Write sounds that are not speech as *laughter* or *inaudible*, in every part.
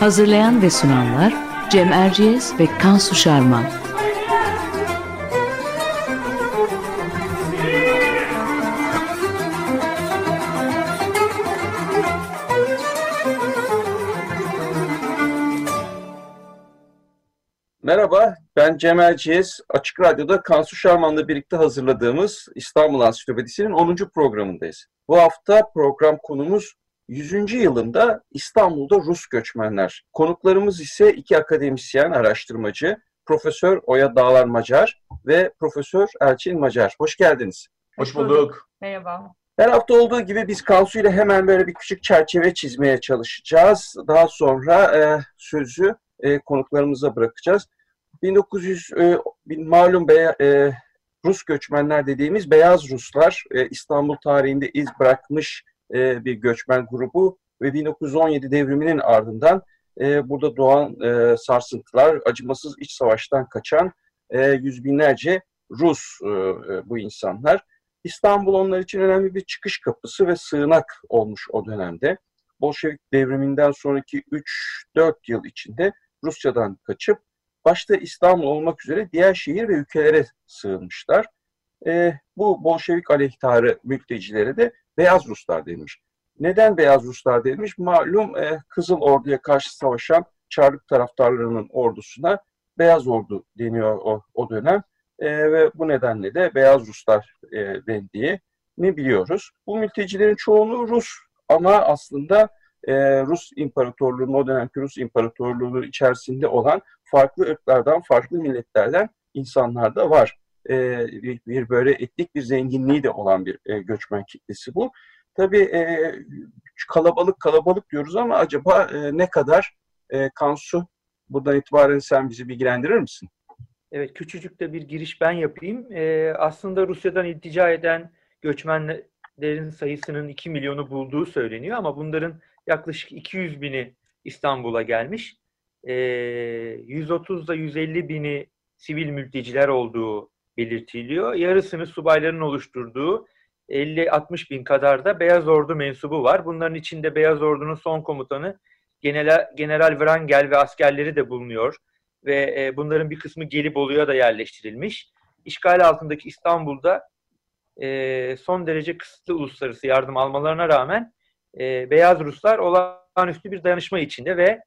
Hazırlayan ve sunanlar Cem Erciyes ve Kansu Şarman. Merhaba, ben Cem Erciyes. Açık Radyo'da Kansu Şarman'la birlikte hazırladığımız İstanbul Ansiklopedisi'nin 10. programındayız. Bu hafta program konumuz 100. yılında İstanbul'da Rus göçmenler. Konuklarımız ise iki akademisyen, araştırmacı, Profesör Oya Dağlar Macar ve Profesör Elçin Macar. Hoş geldiniz. Hoş bulduk. Merhaba. Her hafta olduğu gibi biz Kansu ile hemen böyle bir küçük çerçeve çizmeye çalışacağız. Daha sonra e, sözü e, konuklarımıza bırakacağız. 1900 e, malum be, e, Rus göçmenler dediğimiz beyaz Ruslar e, İstanbul tarihinde iz bırakmış e, bir göçmen grubu ve 1917 devriminin ardından e, burada doğan e, sarsıntılar, acımasız iç savaştan kaçan e, yüz binlerce Rus e, e, bu insanlar. İstanbul onlar için önemli bir çıkış kapısı ve sığınak olmuş o dönemde. Bolşevik devriminden sonraki 3-4 yıl içinde Rusya'dan kaçıp başta İstanbul olmak üzere diğer şehir ve ülkelere sığınmışlar. E, bu Bolşevik aleyhtarı mültecilere de Beyaz Ruslar denmiş. Neden Beyaz Ruslar denmiş? Malum e, Kızıl Ordu'ya karşı savaşan Çarlık taraftarlarının ordusuna Beyaz Ordu deniyor o, o dönem. E, ve bu nedenle de Beyaz Ruslar e, dendiği ne biliyoruz. Bu mültecilerin çoğunluğu Rus ama aslında e, Rus İmparatorluğu'nun o dönemki Rus İmparatorluğu içerisinde olan farklı ırklardan, farklı milletlerden insanlar da var. E, bir, bir böyle etnik bir zenginliği de olan bir e, göçmen kitlesi bu. Tabii e, kalabalık kalabalık diyoruz ama acaba e, ne kadar e, Kansu? Buradan itibaren sen bizi bilgilendirir misin? Evet, küçücük de bir giriş ben yapayım. Ee, aslında Rusya'dan iltica eden göçmenlerin sayısının 2 milyonu bulduğu söyleniyor ama bunların yaklaşık 200 bini İstanbul'a gelmiş. Ee, 130 ile 150 bini sivil mülteciler olduğu belirtiliyor. Yarısını subayların oluşturduğu 50-60 bin kadar da Beyaz Ordu mensubu var. Bunların içinde Beyaz Ordu'nun son komutanı General, General ve askerleri de bulunuyor. Ve e, bunların bir kısmı Gelibolu'ya da yerleştirilmiş. İşgal altındaki İstanbul'da e, son derece kısıtlı uluslararası yardım almalarına rağmen e, Beyaz Ruslar olağanüstü bir dayanışma içinde ve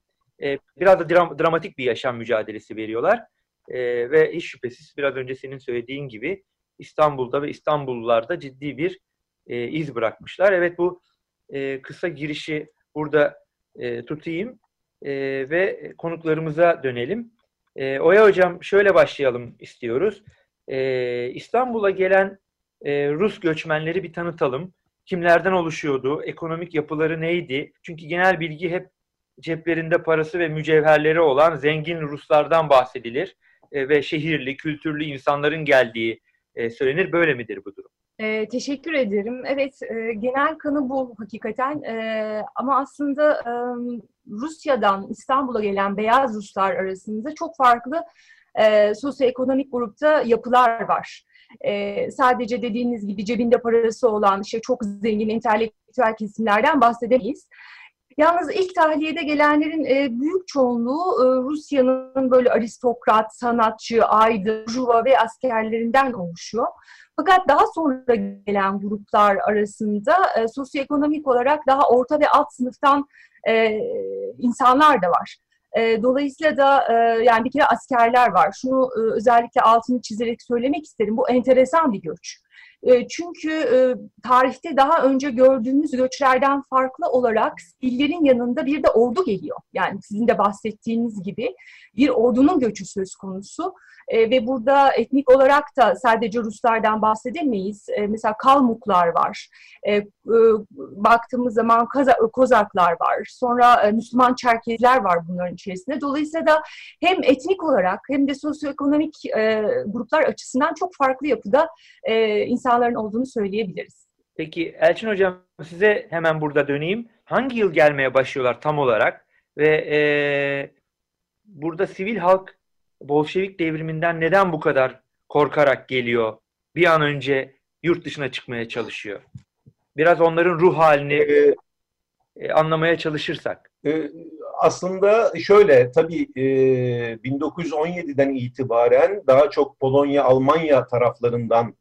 biraz da dram, dramatik bir yaşam mücadelesi veriyorlar. E, ve hiç şüphesiz biraz önce senin söylediğin gibi İstanbul'da ve İstanbullularda ciddi bir e, iz bırakmışlar. Evet bu e, kısa girişi burada e, tutayım e, ve konuklarımıza dönelim. E, Oya Hocam şöyle başlayalım istiyoruz. E, İstanbul'a gelen e, Rus göçmenleri bir tanıtalım. Kimlerden oluşuyordu? Ekonomik yapıları neydi? Çünkü genel bilgi hep ceplerinde parası ve mücevherleri olan zengin Ruslardan bahsedilir. E, ve şehirli, kültürlü insanların geldiği e, söylenir. Böyle midir bu durum? E, teşekkür ederim. Evet, e, genel kanı bu hakikaten. E, ama aslında e, Rusya'dan İstanbul'a gelen beyaz Ruslar arasında çok farklı e, sosyoekonomik grupta yapılar var. E, sadece dediğiniz gibi cebinde parası olan, işte çok zengin entelektüel kesimlerden bahsedemeyiz. Yalnız ilk tahliyede gelenlerin e, büyük çoğunluğu e, Rusya'nın böyle aristokrat, sanatçı, aydın, juva ve askerlerinden oluşuyor. Fakat daha sonra gelen gruplar arasında e, sosyoekonomik olarak daha orta ve alt sınıftan e, insanlar da var. E, dolayısıyla da e, yani bir kere askerler var. Şunu e, özellikle altını çizerek söylemek isterim. Bu enteresan bir göç. E, çünkü e, tarihte daha önce gördüğümüz göçlerden farklı olarak illerin yanında bir de ordu geliyor. Yani sizin de bahsettiğiniz gibi bir ordunun göçü söz konusu. E, ve burada etnik olarak da sadece Ruslardan bahsedemeyiz. E, mesela Kalmuklar var. E, e, baktığımız zaman Kaza Kozaklar var. Sonra e, Müslüman Çerkezler var bunların içerisinde. Dolayısıyla da hem etnik olarak hem de sosyoekonomik e, gruplar açısından çok farklı yapıda e, insanların olduğunu söyleyebiliriz. Peki Elçin Hocam size hemen burada döneyim. Hangi yıl gelmeye başlıyorlar tam olarak? Ve e, burada sivil halk Bolşevik devriminden neden bu kadar korkarak geliyor? Bir an önce yurt dışına çıkmaya çalışıyor. Biraz onların ruh halini ee, e, anlamaya çalışırsak. E, aslında şöyle tabii e, 1917'den itibaren daha çok Polonya, Almanya taraflarından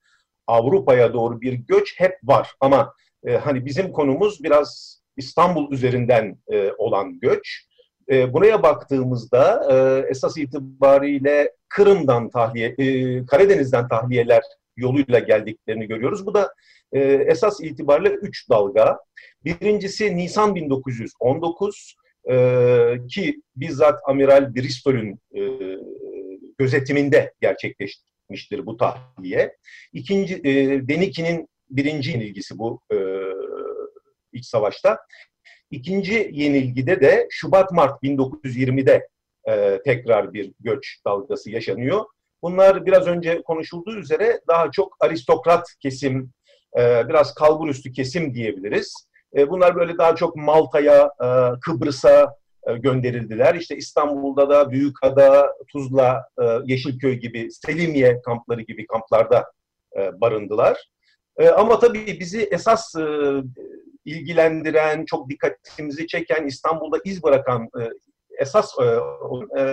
Avrupa'ya doğru bir göç hep var. Ama e, hani bizim konumuz biraz İstanbul üzerinden e, olan göç. E, buraya baktığımızda e, esas itibariyle Kırım'dan tahliye, e, Karadeniz'den tahliyeler yoluyla geldiklerini görüyoruz. Bu da e, esas itibariyle üç dalga. Birincisi Nisan 1919 e, ki bizzat Amiral Bristol'ün e, gözetiminde gerçekleşmiştir bu tahliye. İkinci, e, Deniki'nin birinci yenilgisi bu e, iç savaşta. İkinci yenilgide de Şubat-Mart 1920'de e, tekrar bir göç dalgası yaşanıyor. Bunlar biraz önce konuşulduğu üzere daha çok aristokrat kesim, e, biraz kalburüstü kesim diyebiliriz. E, bunlar böyle daha çok Malta'ya, e, Kıbrıs'a e, gönderildiler. İşte İstanbul'da da Büyükada, Tuzla, e, Yeşilköy gibi, Selimiye kampları gibi kamplarda e, barındılar. E, ama tabii bizi esas e, ilgilendiren, çok dikkatimizi çeken, İstanbul'da iz bırakan e, esas e, e,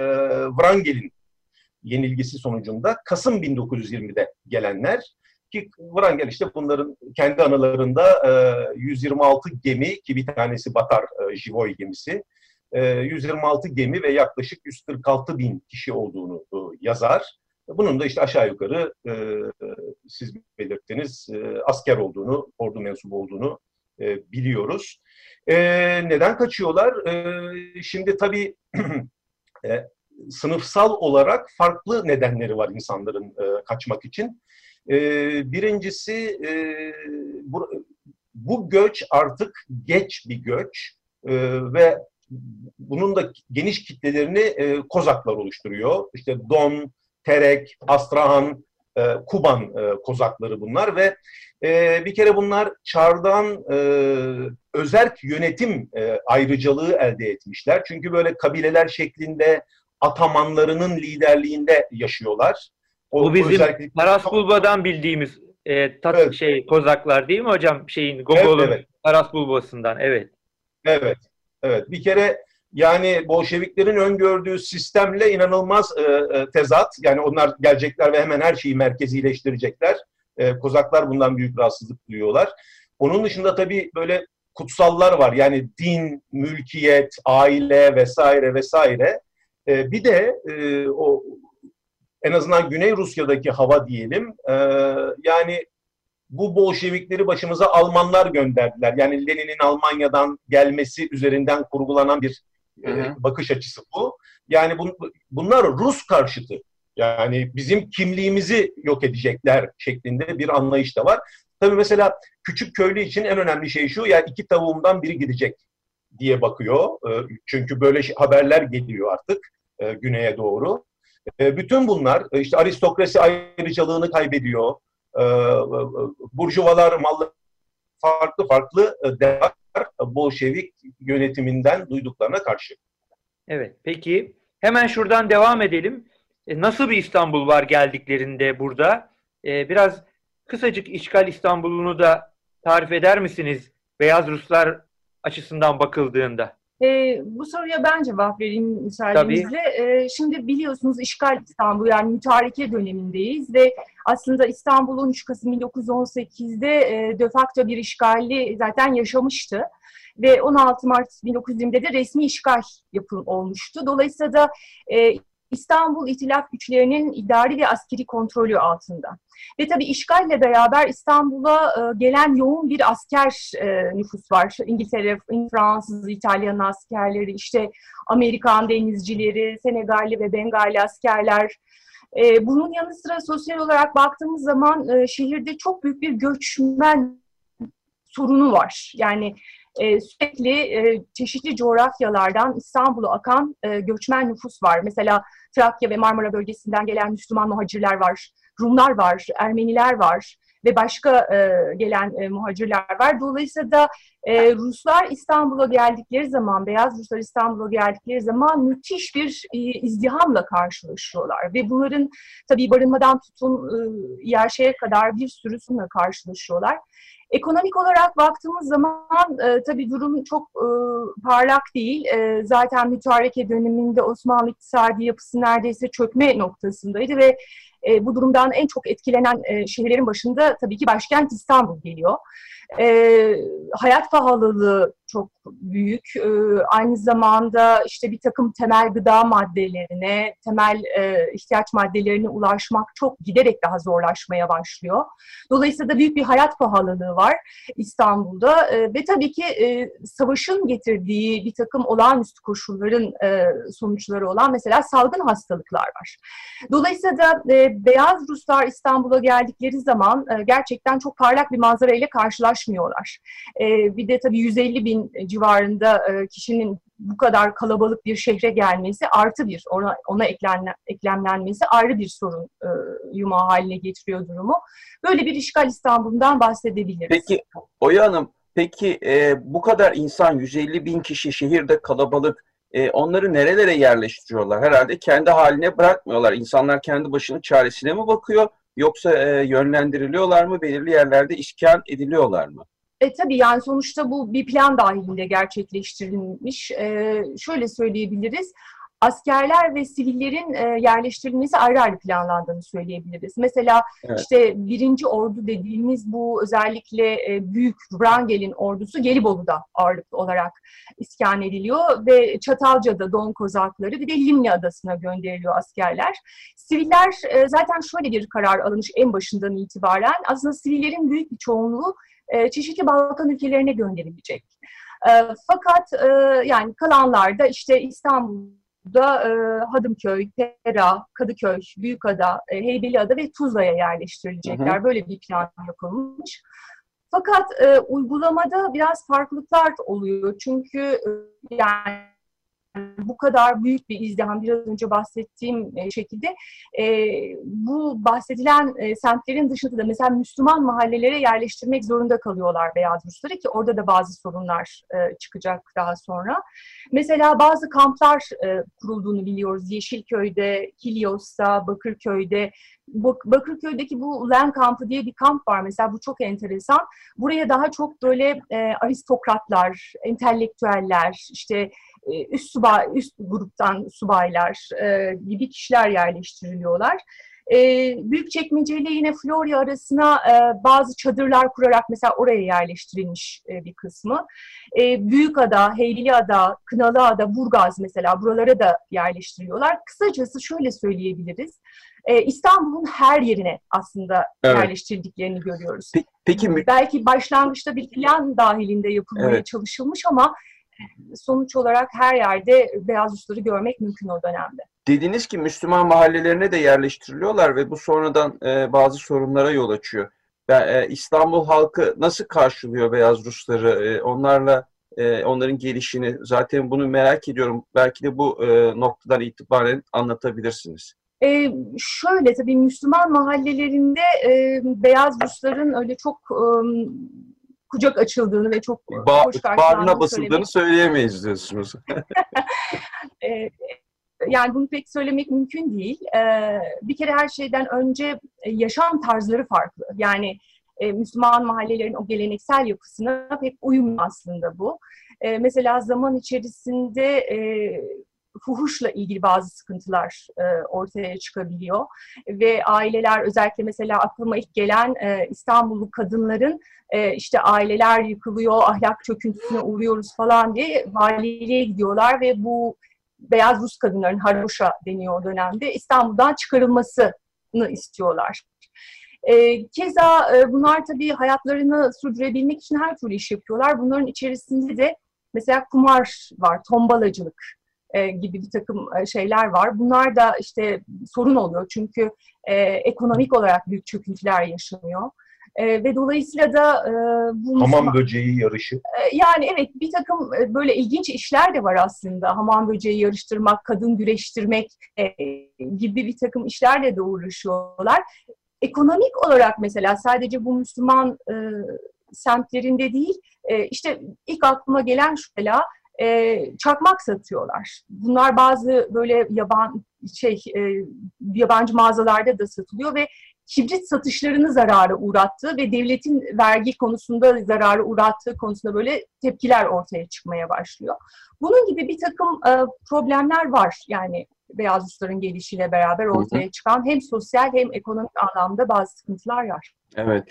Wrangel'in yenilgisi sonucunda Kasım 1920'de gelenler ki Wrangel işte bunların kendi anılarında e, 126 gemi ki bir tanesi batar e, Jivoy gemisi. E, 126 gemi ve yaklaşık 146 bin kişi olduğunu e, yazar. Bunun da işte aşağı yukarı e, siz belirttiniz e, asker olduğunu, ordu mensubu olduğunu e, biliyoruz. E, neden kaçıyorlar? E, şimdi tabii *clears throat* e, sınıfsal olarak farklı nedenleri var insanların e, kaçmak için. E, birincisi e, bu, bu göç artık geç bir göç e, ve bunun da geniş kitlelerini e, Kozaklar oluşturuyor. İşte Don, Terek, Astrahan, e, Kuban e, Kozakları bunlar ve e, bir kere bunlar çardan e, özerk yönetim e, ayrıcalığı elde etmişler. Çünkü böyle kabileler şeklinde atamanlarının liderliğinde yaşıyorlar. O, Bu bizim özellikle... Taras Bulba'dan bildiğimiz e, tat, evet. şey Kozaklar değil mi hocam? Şeyin Gogol'un evet, evet. Taras Bulba'sından. Evet. Evet. Evet. Bir kere yani Bolşeviklerin öngördüğü sistemle inanılmaz e, e, tezat. Yani onlar gelecekler ve hemen her şeyi merkezileştirecekler. E, Kozaklar bundan büyük rahatsızlık duyuyorlar. Onun dışında tabii böyle kutsallar var. Yani din, mülkiyet, aile vesaire vesaire. E, bir de e, o en azından Güney Rusya'daki hava diyelim. E, yani bu Bolşevikleri başımıza Almanlar gönderdiler. Yani Lenin'in Almanya'dan gelmesi üzerinden kurgulanan bir e, bakış açısı bu. Yani bun, bunlar Rus karşıtı. Yani bizim kimliğimizi yok edecekler şeklinde bir anlayış da var. Tabii mesela küçük köylü için en önemli şey şu, yani iki tavuğumdan biri gidecek diye bakıyor. E, çünkü böyle haberler geliyor artık e, güneye doğru. E, bütün bunlar işte aristokrasi ayrıcalığını kaybediyor. Burjuvalar mallı farklı farklı değer Bolşevik yönetiminden duyduklarına karşı. Evet, peki hemen şuradan devam edelim. E, nasıl bir İstanbul var geldiklerinde burada? E, biraz kısacık işgal İstanbul'unu da tarif eder misiniz? Beyaz Ruslar açısından bakıldığında. E, bu soruya ben cevap vereyim müsaadenizle. E, şimdi biliyorsunuz işgal İstanbul yani mütareke dönemindeyiz ve aslında İstanbul 13 Kasım 1918'de e, de facto bir işgali zaten yaşamıştı. Ve 16 Mart 1920'de de resmi işgal yapıl olmuştu. Dolayısıyla da e, İstanbul İtilaf güçlerinin idari ve askeri kontrolü altında. Ve tabii işgalle beraber İstanbul'a e, gelen yoğun bir asker e, nüfus var. İngiltere, Fransız, İtalyan askerleri, işte Amerikan denizcileri, Senegalli ve Bengali askerler. E, bunun yanı sıra sosyal olarak baktığımız zaman şehirde çok büyük bir göçmen sorunu var. Yani e, sürekli e, çeşitli coğrafyalardan İstanbul'a akan e, göçmen nüfus var. Mesela Trakya ve Marmara bölgesinden gelen Müslüman muhacirler var, Rumlar var, Ermeniler var ve başka e, gelen e, muhacirler var. Dolayısıyla da e, Ruslar İstanbul'a geldikleri zaman, Beyaz Ruslar İstanbul'a geldikleri zaman müthiş bir e, izdihamla karşılaşıyorlar. Ve bunların tabii barınmadan tutun e, yerşeye kadar bir sürüsünle karşılaşıyorlar. Ekonomik olarak baktığımız zaman e, tabii durum çok e, parlak değil. E, zaten mütareke döneminde Osmanlı iktisadi yapısı neredeyse çökme noktasındaydı ve e, bu durumdan en çok etkilenen e, şehirlerin başında tabii ki başkent İstanbul geliyor. E, hayat pahalılığı çok büyük. E, aynı zamanda işte bir takım temel gıda maddelerine, temel e, ihtiyaç maddelerine ulaşmak çok giderek daha zorlaşmaya başlıyor. Dolayısıyla da büyük bir hayat pahalılığı var İstanbul'da e, ve tabii ki e, savaşın getirdiği bir takım olağanüstü koşulların e, sonuçları olan mesela salgın hastalıklar var. Dolayısıyla da e, beyaz Ruslar İstanbul'a geldikleri zaman e, gerçekten çok parlak bir manzara ile karşılaşmıyorlar. E, bir de tabii 150 bin civarında e, kişinin bu kadar kalabalık bir şehre gelmesi artı bir ona, ona eklenle, eklemlenmesi ayrı bir sorun e, yuma haline getiriyor durumu. Böyle bir işgal İstanbul'dan bahsedebiliriz. Peki Oya Hanım, peki e, bu kadar insan 150 bin kişi şehirde kalabalık e, onları nerelere yerleştiriyorlar? Herhalde kendi haline bırakmıyorlar. İnsanlar kendi başının çaresine mi bakıyor yoksa e, yönlendiriliyorlar mı? Belirli yerlerde iskan ediliyorlar mı? E, tabii yani sonuçta bu bir plan dahilinde gerçekleştirilmiş. E, şöyle söyleyebiliriz. Askerler ve sivillerin e, yerleştirilmesi ayrı ayrı planlandığını söyleyebiliriz. Mesela evet. işte birinci ordu dediğimiz bu özellikle e, büyük Wrangel'in ordusu Gelibolu'da ağırlıklı olarak iskan ediliyor ve Çatalca'da Don Kozakları bir de Limni Adası'na gönderiliyor askerler. Siviller e, zaten şöyle bir karar alınmış en başından itibaren aslında sivillerin büyük bir çoğunluğu e, çeşitli Balkan ülkelerine gönderilecek. E, fakat e, yani kalanlar da işte İstanbul'da e, Hadımköy, Pera, Kadıköy, Büyükada, e, Heybeliada ve Tuzla'ya yerleştirilecekler. Hı hı. Böyle bir plan yapılmış. Fakat e, uygulamada biraz farklılıklar oluyor. Çünkü e, yani bu kadar büyük bir izdiham biraz önce bahsettiğim e, şekilde e, bu bahsedilen e, semtlerin dışında da mesela Müslüman mahallelere yerleştirmek zorunda kalıyorlar Beyaz Rusları ki orada da bazı sorunlar çıkacak daha sonra. Mesela bazı kamplar kurulduğunu biliyoruz. Yeşilköy'de, Kilyos'ta, Bakırköy'de Bakırköy'deki bu Len kampı diye bir kamp var mesela bu çok enteresan. Buraya daha çok böyle e, aristokratlar, entelektüeller, işte e, üst subay, üst gruptan subaylar e, gibi kişiler yerleştiriliyorlar. E, Büyükçekmece ile yine Florya arasına e, bazı çadırlar kurarak mesela oraya yerleştirilmiş e, bir kısmı. E, Büyükada, Heyliliada, Kınalıada, Burgaz mesela buralara da yerleştiriyorlar. Kısacası şöyle söyleyebiliriz. E, İstanbul'un her yerine aslında evet. yerleştirdiklerini görüyoruz. Peki, peki Belki başlangıçta bir plan dahilinde yapılmaya evet. çalışılmış ama sonuç olarak her yerde beyaz üstleri görmek mümkün o dönemde. Dediniz ki Müslüman mahallelerine de yerleştiriliyorlar ve bu sonradan e, bazı sorunlara yol açıyor. Ben, e, İstanbul halkı nasıl karşılıyor beyaz Rusları? E, onlarla e, onların gelişini zaten bunu merak ediyorum. Belki de bu e, noktadan itibaren anlatabilirsiniz. Ee, şöyle tabii Müslüman mahallelerinde e, beyaz Rusların öyle çok e, kucak açıldığını ve çok ba hoş Bağrına basıldığını *laughs* söyleyemeyiz diyorsunuz. *laughs* e, yani bunu pek söylemek mümkün değil. E, bir kere her şeyden önce e, yaşam tarzları farklı. Yani e, Müslüman mahallelerin o geleneksel yapısına pek uyumlu aslında bu. E, mesela zaman içerisinde e, fuhuşla ilgili bazı sıkıntılar e, ortaya çıkabiliyor. Ve aileler özellikle mesela aklıma ilk gelen e, İstanbullu kadınların e, işte aileler yıkılıyor, ahlak çöküntüsüne uğruyoruz falan diye valiliğe gidiyorlar ve bu beyaz Rus kadınların Haruşa deniyor o dönemde İstanbul'dan çıkarılmasını istiyorlar. E, keza e, bunlar tabii hayatlarını sürdürebilmek için her türlü iş yapıyorlar. Bunların içerisinde de mesela kumar var, tombalacılık e, gibi bir takım e, şeyler var. Bunlar da işte sorun oluyor çünkü e, ekonomik olarak büyük çöküntüler yaşanıyor. E, ve dolayısıyla da e, bu hamam böceği yarışı. E, yani evet bir takım e, böyle ilginç işler de var aslında. Hamam böceği yarıştırmak, kadın güreştirmek e, gibi bir takım işlerle de uğraşıyorlar. Ekonomik olarak mesela sadece bu Müslüman e, semtlerinde değil, e, işte ilk aklıma gelen şu mesela e, çakmak satıyorlar. Bunlar bazı böyle yaban şey e, yabancı mağazalarda da satılıyor ve kibrit satışlarını zarara uğrattığı ve devletin vergi konusunda zarara uğrattığı konusunda böyle tepkiler ortaya çıkmaya başlıyor. Bunun gibi bir takım e, problemler var yani beyaz Rusların gelişiyle beraber ortaya çıkan hem sosyal hem ekonomik anlamda bazı sıkıntılar var. Evet.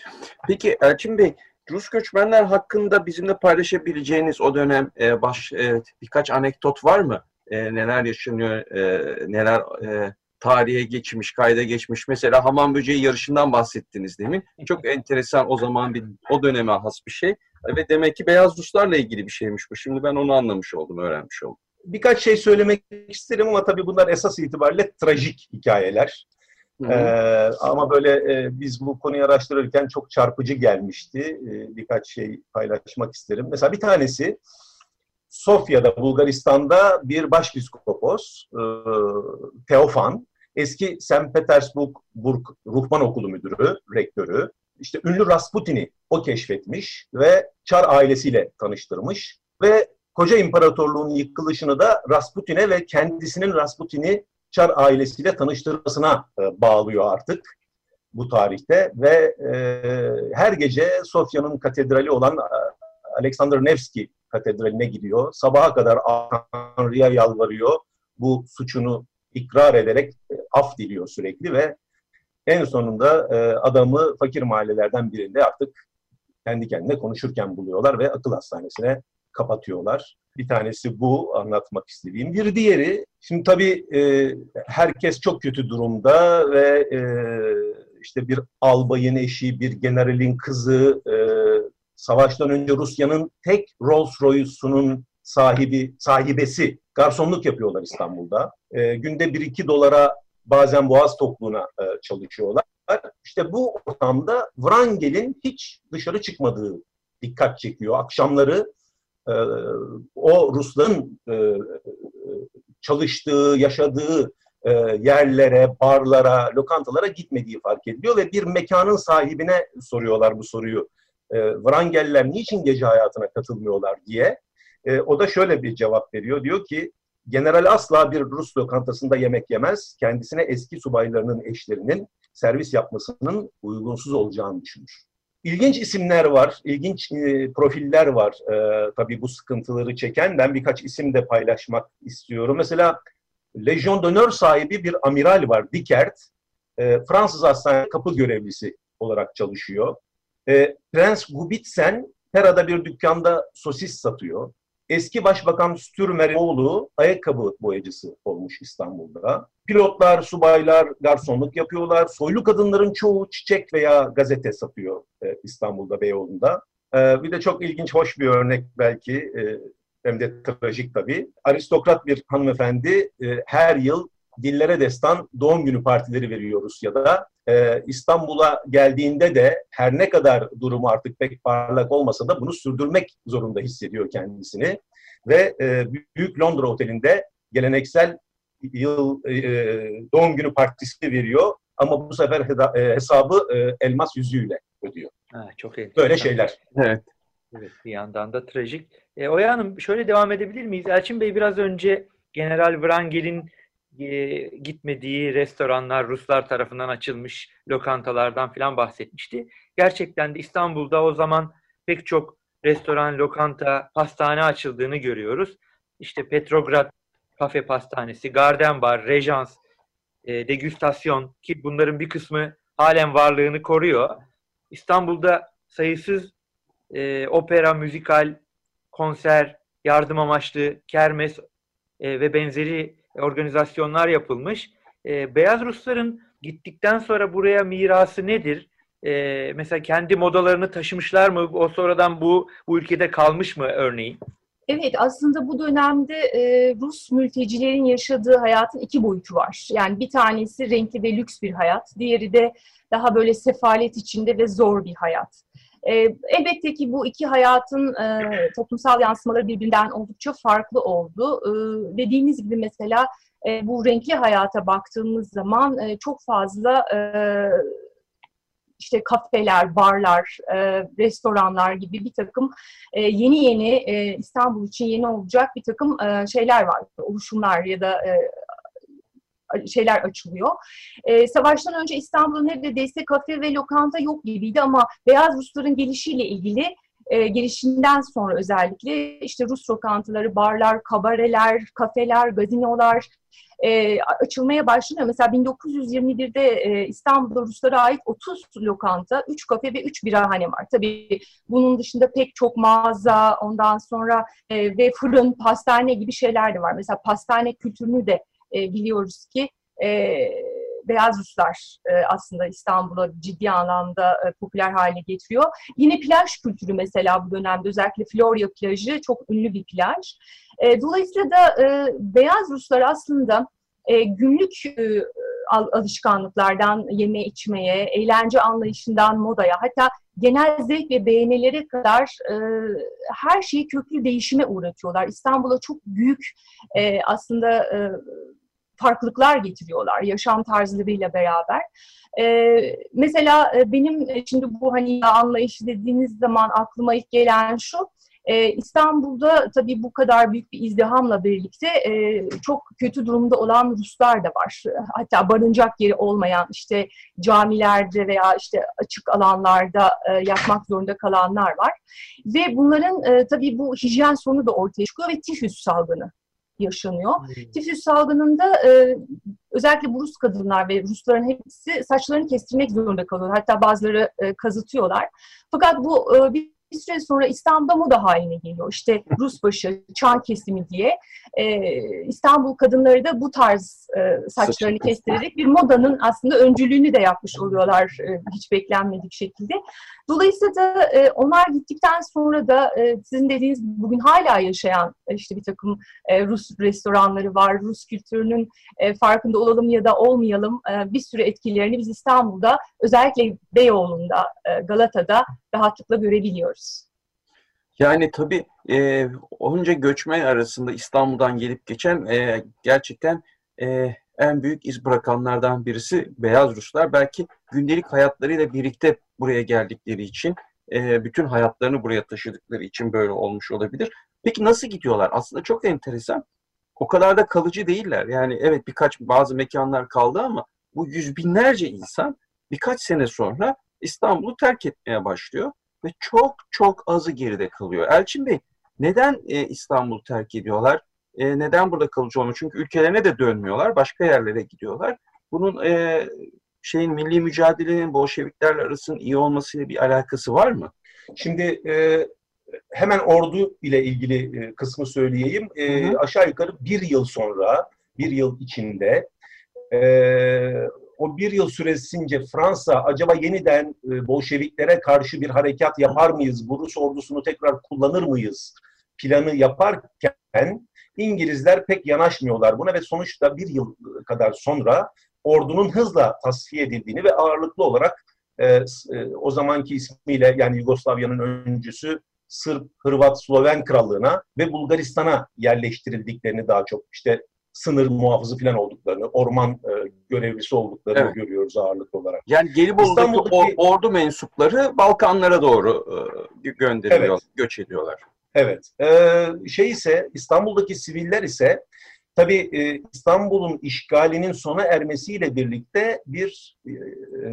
Peki Elçin Bey, Rus göçmenler hakkında bizimle paylaşabileceğiniz o dönem e, baş e, birkaç anekdot var mı? E, neler yaşanıyor, e, neler e, tarihe geçmiş, kayda geçmiş. Mesela hamam böceği yarışından bahsettiniz demin. Çok *laughs* enteresan o zaman bir o döneme has bir şey. Ve demek ki beyaz Ruslarla ilgili bir şeymiş bu. Şimdi ben onu anlamış oldum, öğrenmiş oldum. Birkaç şey söylemek isterim ama tabii bunlar esas itibariyle trajik hikayeler. Ee, ama böyle e, biz bu konuyu araştırırken çok çarpıcı gelmişti. Ee, birkaç şey paylaşmak isterim. Mesela bir tanesi Sofya'da, Bulgaristan'da bir başpiskopos, e, Teofan, eski St. Petersburg Burg Ruhban Okulu müdürü, rektörü, işte ünlü Rasputin'i o keşfetmiş ve Çar ailesiyle tanıştırmış ve koca imparatorluğun yıkılışını da Rasputin'e ve kendisinin Rasputin'i Çar ailesiyle tanıştırmasına e, bağlıyor artık bu tarihte ve e, her gece Sofya'nın katedrali olan e, Alexander Nevski katedraline gidiyor. Sabaha kadar Tanrı'ya yalvarıyor. Bu suçunu ikrar ederek e, af diliyor sürekli ve en sonunda e, adamı fakir mahallelerden birinde artık kendi kendine konuşurken buluyorlar ve akıl hastanesine kapatıyorlar. Bir tanesi bu anlatmak istediğim. Bir diğeri, şimdi tabii e, herkes çok kötü durumda ve e, işte bir albayın eşi, bir generalin kızı, e, savaştan önce Rusya'nın tek Rolls Royce'unun sahibi, sahibesi garsonluk yapıyorlar İstanbul'da. E, günde 1-2 dolara bazen boğaz tokluğuna e, çalışıyorlar. İşte bu ortamda Wrangel'in hiç dışarı çıkmadığı dikkat çekiyor. Akşamları o Rusların e, çalıştığı, yaşadığı e, yerlere, barlara, lokantalara gitmediği fark ediliyor ve bir mekanın sahibine soruyorlar bu soruyu. E, Wrangel'ler niçin gece hayatına katılmıyorlar diye. E, o da şöyle bir cevap veriyor. Diyor ki general asla bir Rus lokantasında yemek yemez. Kendisine eski subaylarının eşlerinin servis yapmasının uygunsuz olacağını düşünür. İlginç isimler var, ilginç e, profiller var e, tabii bu sıkıntıları çeken. Ben birkaç isim de paylaşmak istiyorum. Mesela Legion d'honneur sahibi bir amiral var, Dikert. E, Fransız hastane kapı görevlisi olarak çalışıyor. E, Prens Gubitsen Pera'da bir dükkanda sosis satıyor. Eski Başbakan Stürmer'in oğlu ayakkabı boyacısı olmuş İstanbul'da. Pilotlar, subaylar garsonluk yapıyorlar. Soylu kadınların çoğu çiçek veya gazete satıyor e, İstanbul'da, Beyoğlu'nda. E, bir de çok ilginç, hoş bir örnek belki, e, hem de trajik tabii. Aristokrat bir hanımefendi e, her yıl dillere destan doğum günü partileri veriyor Rusya'da. Ee, İstanbul'a geldiğinde de her ne kadar durumu artık pek parlak olmasa da bunu sürdürmek zorunda hissediyor kendisini. Ve e, Büyük Londra Oteli'nde geleneksel yıl e, doğum günü partisi veriyor. Ama bu sefer e, hesabı e, elmas yüzüğüyle ödüyor. Ha, çok enteresan. Böyle şeyler. Evet. Evet, bir yandan da trajik. E, Oya Hanım şöyle devam edebilir miyiz? Elçin Bey biraz önce General Wrangel'in e, gitmediği restoranlar Ruslar tarafından açılmış lokantalardan falan bahsetmişti. Gerçekten de İstanbul'da o zaman pek çok restoran, lokanta, pastane açıldığını görüyoruz. İşte Petrograd Kafe Pastanesi, Garden Bar, Rejans, e, Degüstasyon ki bunların bir kısmı halen varlığını koruyor. İstanbul'da sayısız e, opera, müzikal, konser, yardım amaçlı, kermes e, ve benzeri organizasyonlar yapılmış. E, Beyaz Rusların gittikten sonra buraya mirası nedir? E, mesela kendi modalarını taşımışlar mı? O sonradan bu bu ülkede kalmış mı örneğin? Evet, aslında bu dönemde e, Rus mültecilerin yaşadığı hayatın iki boyutu var. Yani bir tanesi renkli ve lüks bir hayat, diğeri de daha böyle sefalet içinde ve zor bir hayat. E, elbette ki bu iki hayatın e, toplumsal yansımaları birbirinden oldukça farklı oldu. E, dediğiniz gibi mesela e, bu renkli hayata baktığımız zaman e, çok fazla e, işte kafeler, barlar, e, restoranlar gibi bir takım e, yeni yeni e, İstanbul için yeni olacak bir takım e, şeyler var, oluşumlar ya da e, şeyler açılıyor. E, savaştan önce İstanbul'da neredeyse kafe ve lokanta yok gibiydi ama Beyaz Rusların gelişiyle ilgili e, gelişinden sonra özellikle işte Rus lokantaları, barlar, kabareler, kafeler, gazinolar e, açılmaya başlanıyor. Mesela 1921'de e, İstanbul'da Ruslara ait 30 lokanta, 3 kafe ve 3 birahane var. Tabii bunun dışında pek çok mağaza, ondan sonra e, ve fırın, pastane gibi şeyler de var. Mesela pastane kültürünü de e, biliyoruz ki e, Beyaz Ruslar e, aslında İstanbul'a ciddi anlamda e, popüler hale getiriyor. Yine plaj kültürü mesela bu dönemde özellikle Florya plajı çok ünlü bir plaj. E, dolayısıyla da e, Beyaz Ruslar aslında e, günlük e, alışkanlıklardan yeme içmeye, eğlence anlayışından modaya, hatta genel zevk ve beğenilere kadar e, her şeyi köklü değişime uğratıyorlar. İstanbul'a çok büyük e, aslında e, farklılıklar getiriyorlar yaşam tarzlarıyla beraber. Ee, mesela e, benim e, şimdi bu hani anlayışı dediğiniz zaman aklıma ilk gelen şu, ee, İstanbul'da tabii bu kadar büyük bir izdihamla birlikte e, çok kötü durumda olan Ruslar da var. Hatta barınacak yeri olmayan işte camilerde veya işte açık alanlarda e, yatmak zorunda kalanlar var. Ve bunların e, tabii bu hijyen sorunu da ortaya çıkıyor ve tifüs salgını yaşanıyor. Hmm. Tifüs salgınında e, özellikle bu Rus kadınlar ve Rusların hepsi saçlarını kestirmek zorunda kalıyor. Hatta bazıları e, kazıtıyorlar. Fakat bu e, bir bir süre sonra İstanbul'da moda haline geliyor. İşte *laughs* Rusbaşı, çan kesimi diye. Ee, İstanbul kadınları da bu tarz e, saçlarını kestirerek bir modanın aslında öncülüğünü de yapmış oluyorlar e, hiç beklenmedik şekilde. Dolayısıyla da e, onlar gittikten sonra da e, sizin dediğiniz gibi bugün hala yaşayan e, işte bir takım e, Rus restoranları var. Rus kültürünün e, farkında olalım ya da olmayalım e, bir sürü etkilerini biz İstanbul'da özellikle Beyoğlu'nda, e, Galata'da rahatlıkla görebiliyoruz. Yani tabii e, onca göçmen arasında İstanbul'dan gelip geçen e, gerçekten e, en büyük iz bırakanlardan birisi Beyaz Ruslar. Belki gündelik hayatlarıyla birlikte buraya geldikleri için, e, bütün hayatlarını buraya taşıdıkları için böyle olmuş olabilir. Peki nasıl gidiyorlar? Aslında çok enteresan. O kadar da kalıcı değiller. Yani evet birkaç bazı mekanlar kaldı ama bu yüz binlerce insan birkaç sene sonra İstanbul'u terk etmeye başlıyor ve çok çok azı geride kalıyor. Elçin Bey neden e, İstanbul'u terk ediyorlar? E, neden burada kalıcı olmuyor? Çünkü ülkelerine de dönmüyorlar, başka yerlere gidiyorlar. Bunun e, şeyin milli mücadelenin Bolşeviklerle arasının iyi olmasıyla bir alakası var mı? Şimdi e, hemen ordu ile ilgili e, kısmı söyleyeyim. E, hı hı. Aşağı yukarı bir yıl sonra, bir yıl içinde e, o bir yıl süresince Fransa acaba yeniden e, Bolşeviklere karşı bir harekat yapar mıyız, bu Rus ordusunu tekrar kullanır mıyız? Planı yaparken İngilizler pek yanaşmıyorlar buna ve sonuçta bir yıl kadar sonra ordunun hızla tasfiye edildiğini ve ağırlıklı olarak e, e, o zamanki ismiyle yani Yugoslavya'nın öncüsü Sırp, Hırvat, Sloven krallığına ve Bulgaristan'a yerleştirildiklerini daha çok işte sınır muhafızı falan olduklarını, orman e, görevlisi olduklarını evet. görüyoruz ağırlıklı olarak. Yani Gelibolu'daki or, ordu mensupları Balkanlara doğru e, gönderiliyor, evet. göç ediyorlar. Evet. Ee, şey ise İstanbul'daki siviller ise tabii e, İstanbul'un işgalinin sona ermesiyle birlikte bir e,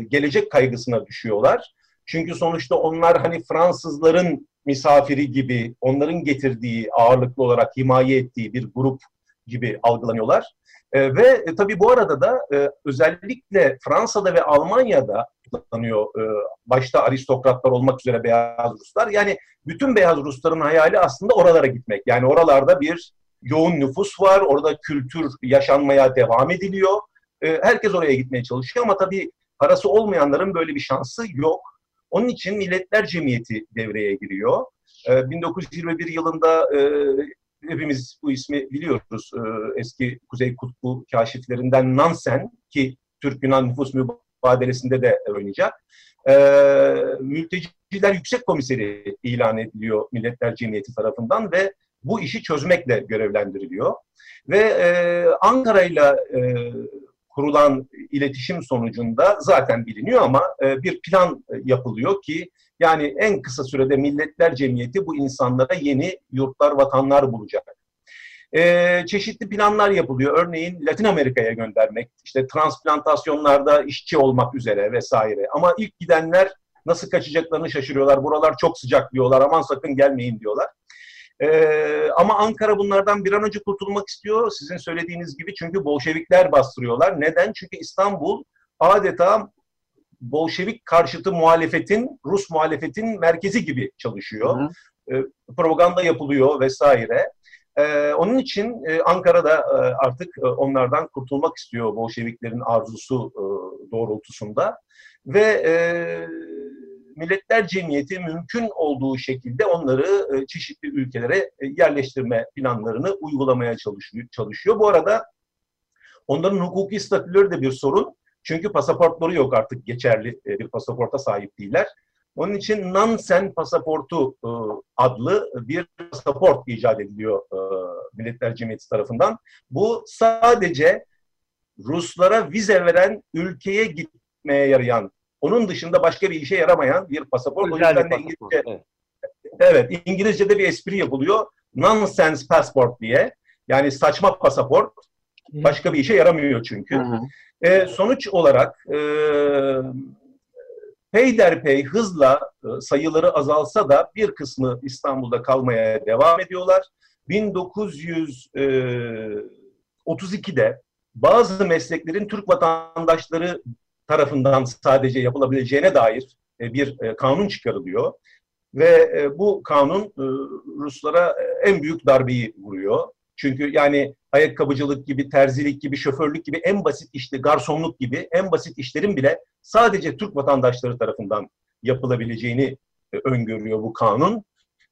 gelecek kaygısına düşüyorlar. Çünkü sonuçta onlar hani Fransızların misafiri gibi, onların getirdiği ağırlıklı olarak himaye ettiği bir grup gibi algılanıyorlar. E, ve e, tabii bu arada da e, özellikle Fransa'da ve Almanya'da kullanıyor. E, başta aristokratlar olmak üzere beyaz Ruslar. Yani bütün beyaz Rusların hayali aslında oralara gitmek. Yani oralarda bir yoğun nüfus var, orada kültür yaşanmaya devam ediliyor. E, herkes oraya gitmeye çalışıyor ama tabii parası olmayanların böyle bir şansı yok. Onun için Milletler Cemiyeti devreye giriyor. E, 1921 yılında e, hepimiz bu ismi biliyoruz. E, eski Kuzey Kutbu kaşiflerinden Nansen ki Türk-Yunan nüfus mübadelesinde de oynayacak. E, Mülteciler Yüksek Komiseri ilan ediliyor Milletler Cemiyeti tarafından ve bu işi çözmekle görevlendiriliyor. Ve e, Ankara ile kurulan iletişim sonucunda zaten biliniyor ama e, bir plan yapılıyor ki yani en kısa sürede Milletler Cemiyeti bu insanlara yeni yurtlar, vatanlar bulacak. Ee, çeşitli planlar yapılıyor. Örneğin Latin Amerika'ya göndermek, işte transplantasyonlarda işçi olmak üzere vesaire. Ama ilk gidenler nasıl kaçacaklarını şaşırıyorlar. Buralar çok sıcak diyorlar, aman sakın gelmeyin diyorlar. Ee, ama Ankara bunlardan bir an önce kurtulmak istiyor. Sizin söylediğiniz gibi çünkü Bolşevikler bastırıyorlar. Neden? Çünkü İstanbul adeta Bolşevik karşıtı muhalefetin, Rus muhalefetin merkezi gibi çalışıyor. Hı hı. E, propaganda yapılıyor vesaire. E, onun için e, Ankara'da e, artık e, onlardan kurtulmak istiyor Bolşeviklerin arzusu e, doğrultusunda. Ve e, Milletler Cemiyeti mümkün olduğu şekilde onları e, çeşitli ülkelere e, yerleştirme planlarını uygulamaya çalışıyor. çalışıyor. Bu arada onların hukuki statüleri de bir sorun. Çünkü pasaportları yok artık geçerli e, bir pasaporta sahip değiller. Onun için Nansen pasaportu e, adlı bir pasaport icat ediliyor e, Milletler Cemiyeti tarafından. Bu sadece Ruslara vize veren ülkeye gitmeye yarayan, onun dışında başka bir işe yaramayan bir pasaport. o yüzden de İngilizce, evet. evet, İngilizce'de bir espri yapılıyor. Nonsense passport diye. Yani saçma pasaport. Başka bir işe yaramıyor çünkü. Hı hı. E, sonuç olarak e, peyderpey hızla e, sayıları azalsa da bir kısmı İstanbul'da kalmaya devam ediyorlar. 1932'de e, bazı mesleklerin Türk vatandaşları tarafından sadece yapılabileceğine dair e, bir e, kanun çıkarılıyor. Ve bu kanun Ruslara en büyük darbeyi vuruyor. Çünkü yani ayakkabıcılık gibi, terzilik gibi, şoförlük gibi en basit işte garsonluk gibi en basit işlerin bile sadece Türk vatandaşları tarafından yapılabileceğini e, öngörüyor bu kanun.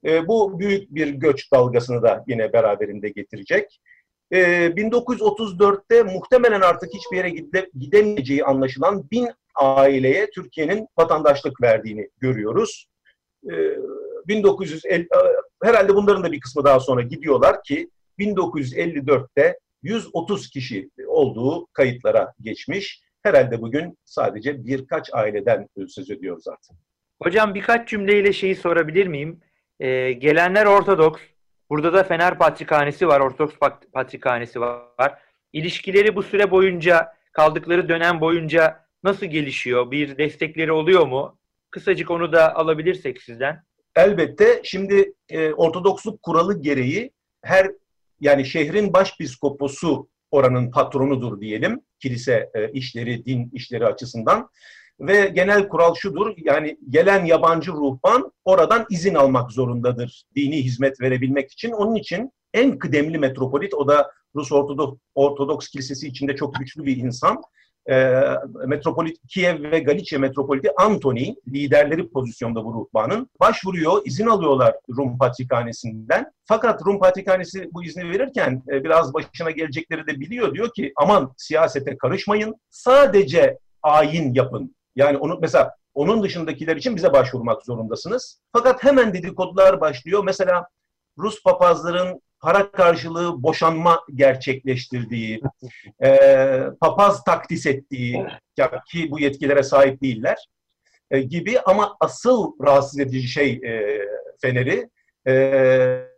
E, bu büyük bir göç dalgasını da yine beraberinde getirecek. E, 1934'te muhtemelen artık hiçbir yere gide, gidemeyeceği anlaşılan bin aileye Türkiye'nin vatandaşlık verdiğini görüyoruz. E, 1950 e, herhalde bunların da bir kısmı daha sonra gidiyorlar ki 1954'te 130 kişi olduğu kayıtlara geçmiş. Herhalde bugün sadece birkaç aileden söz ediyoruz artık. Hocam birkaç cümleyle şeyi sorabilir miyim? Ee, gelenler Ortodoks. Burada da Fener Patrikhanesi var, Ortodoks Patrikhanesi var. İlişkileri bu süre boyunca, kaldıkları dönem boyunca nasıl gelişiyor? Bir destekleri oluyor mu? Kısacık onu da alabilirsek sizden. Elbette. Şimdi e, Ortodoksluk kuralı gereği her yani şehrin başpiskoposu oranın patronudur diyelim kilise e, işleri, din işleri açısından. Ve genel kural şudur, yani gelen yabancı ruhban oradan izin almak zorundadır dini hizmet verebilmek için. Onun için en kıdemli metropolit, o da Rus Ortodoks, Ortodoks Kilisesi içinde çok güçlü bir insan e, metropolit Kiev ve Galicia metropoliti Antony liderleri pozisyonda bu ruhbanın başvuruyor, izin alıyorlar Rum Patrikhanesi'nden. Fakat Rum Patrikhanesi bu izni verirken e, biraz başına gelecekleri de biliyor. Diyor ki aman siyasete karışmayın, sadece ayin yapın. Yani onu mesela onun dışındakiler için bize başvurmak zorundasınız. Fakat hemen dedikodular başlıyor. Mesela Rus papazların para karşılığı boşanma gerçekleştirdiği, e, papaz takdis ettiği ki bu yetkilere sahip değiller e, gibi. Ama asıl rahatsız edici şey e, Fener'i e,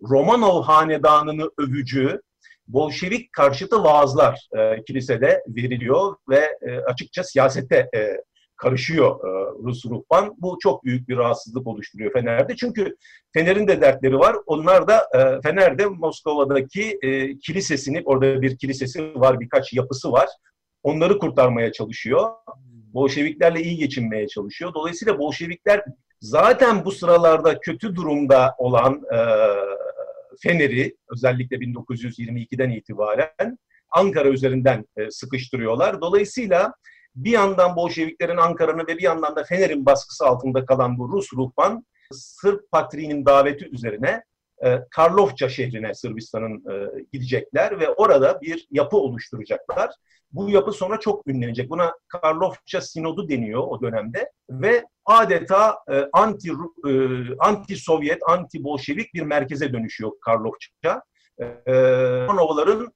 Romanov hanedanını övücü Bolşevik karşıtı vaazlar e, kilisede veriliyor ve e, açıkça siyasette e, karışıyor e, Rus ruhban. Bu çok büyük bir rahatsızlık oluşturuyor Fener'de. Çünkü Fener'in de dertleri var. Onlar da e, Fener'de Moskova'daki e, kilisesini, orada bir kilisesi var, birkaç yapısı var. Onları kurtarmaya çalışıyor. Bolşeviklerle iyi geçinmeye çalışıyor. Dolayısıyla Bolşevikler zaten bu sıralarda kötü durumda olan e, Fener'i özellikle 1922'den itibaren Ankara üzerinden e, sıkıştırıyorlar. Dolayısıyla bir yandan Bolşeviklerin Ankara'nın ve bir yandan da Fener'in baskısı altında kalan bu Rus ruhban Sırp patriğinin daveti üzerine e, Karlofça şehrine Sırbistan'ın e, gidecekler ve orada bir yapı oluşturacaklar. Bu yapı sonra çok ünlenecek. Buna Karlofça Sinodu deniyor o dönemde ve adeta e, anti e, anti Sovyet, anti Bolşevik bir merkeze dönüşüyor Karlofça. E, Romanovların e,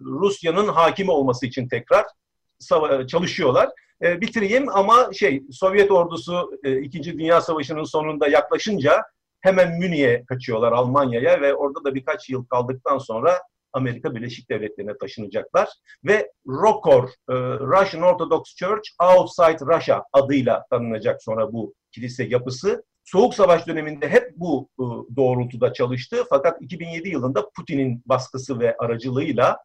Rusya'nın hakimi olması için tekrar çalışıyorlar. E, bitireyim ama şey Sovyet ordusu e, İkinci Dünya Savaşı'nın sonunda yaklaşınca hemen Münih'e kaçıyorlar Almanya'ya ve orada da birkaç yıl kaldıktan sonra Amerika Birleşik Devletleri'ne taşınacaklar ve ROKOR, e, Russian Orthodox Church Outside Russia adıyla tanınacak sonra bu kilise yapısı. Soğuk Savaş döneminde hep bu e, doğrultuda çalıştı fakat 2007 yılında Putin'in baskısı ve aracılığıyla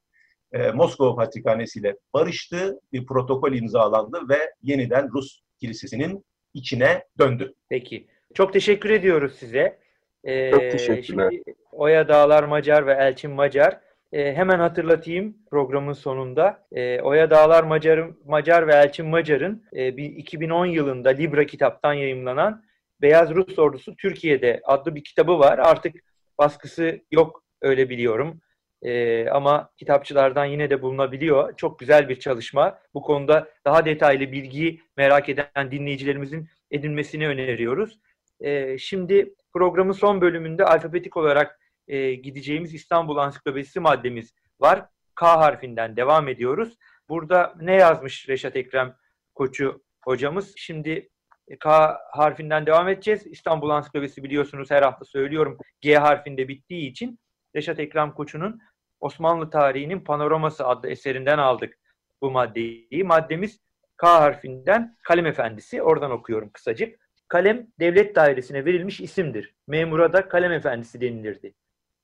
e, Moskova Patrikhanesi ile barıştı, bir protokol imzalandı ve yeniden Rus kilisesinin içine döndü. Peki. Çok teşekkür ediyoruz size. Ee, Çok teşekkürler. Şimdi Oya Dağlar Macar ve Elçin Macar. Ee, hemen hatırlatayım programın sonunda. Ee, Oya Dağlar Macar, Macar ve Elçin Macar'ın e, 2010 yılında Libra kitaptan yayımlanan Beyaz Rus Ordusu Türkiye'de adlı bir kitabı var. Artık baskısı yok öyle biliyorum. Ee, ama kitapçılardan yine de bulunabiliyor. Çok güzel bir çalışma. Bu konuda daha detaylı bilgiyi merak eden dinleyicilerimizin edinmesini öneriyoruz. Ee, şimdi programın son bölümünde alfabetik olarak e, gideceğimiz İstanbul Ansiklopedisi maddemiz var. K harfinden devam ediyoruz. Burada ne yazmış Reşat Ekrem Koçu hocamız? Şimdi e, K harfinden devam edeceğiz. İstanbul Ansiklopedisi biliyorsunuz her hafta söylüyorum G harfinde bittiği için Reşat Ekrem Koçu'nun Osmanlı Tarihinin Panoraması adlı eserinden aldık bu maddeyi. Maddemiz K harfinden Kalem Efendisi. Oradan okuyorum kısacık. Kalem devlet dairesine verilmiş isimdir. Memura da kalem efendisi denilirdi.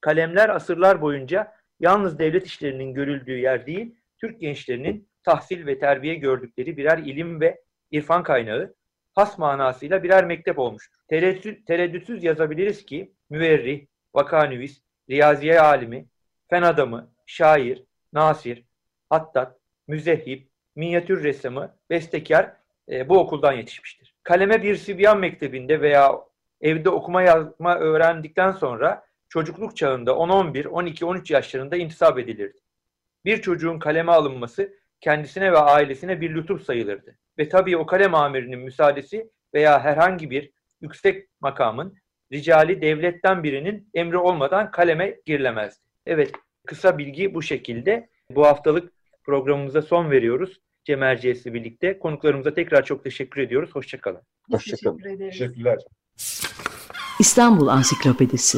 Kalemler asırlar boyunca yalnız devlet işlerinin görüldüğü yer değil, Türk gençlerinin tahsil ve terbiye gördükleri birer ilim ve irfan kaynağı, has manasıyla birer mektep olmuştur. Tereddüt, tereddütsüz yazabiliriz ki müverrih, vakanüvis, riyaziye alimi, fen adamı, şair, nasir, hattat, müzehhib, minyatür ressamı, bestekar e, bu okuldan yetişmiştir. Kaleme bir Sibyan mektebinde veya evde okuma yazma öğrendikten sonra çocukluk çağında 10-11, 12-13 yaşlarında intisap edilirdi. Bir çocuğun kaleme alınması kendisine ve ailesine bir lütuf sayılırdı. Ve tabii o kalem amirinin müsaadesi veya herhangi bir yüksek makamın ricali devletten birinin emri olmadan kaleme girilemezdi. Evet, kısa bilgi bu şekilde. Bu haftalık programımıza son veriyoruz. Cem Erciyes'le birlikte. Konuklarımıza tekrar çok teşekkür ediyoruz. Hoşçakalın. Hoşçakalın. Teşekkür ederiz. Teşekkürler. İstanbul Ansiklopedisi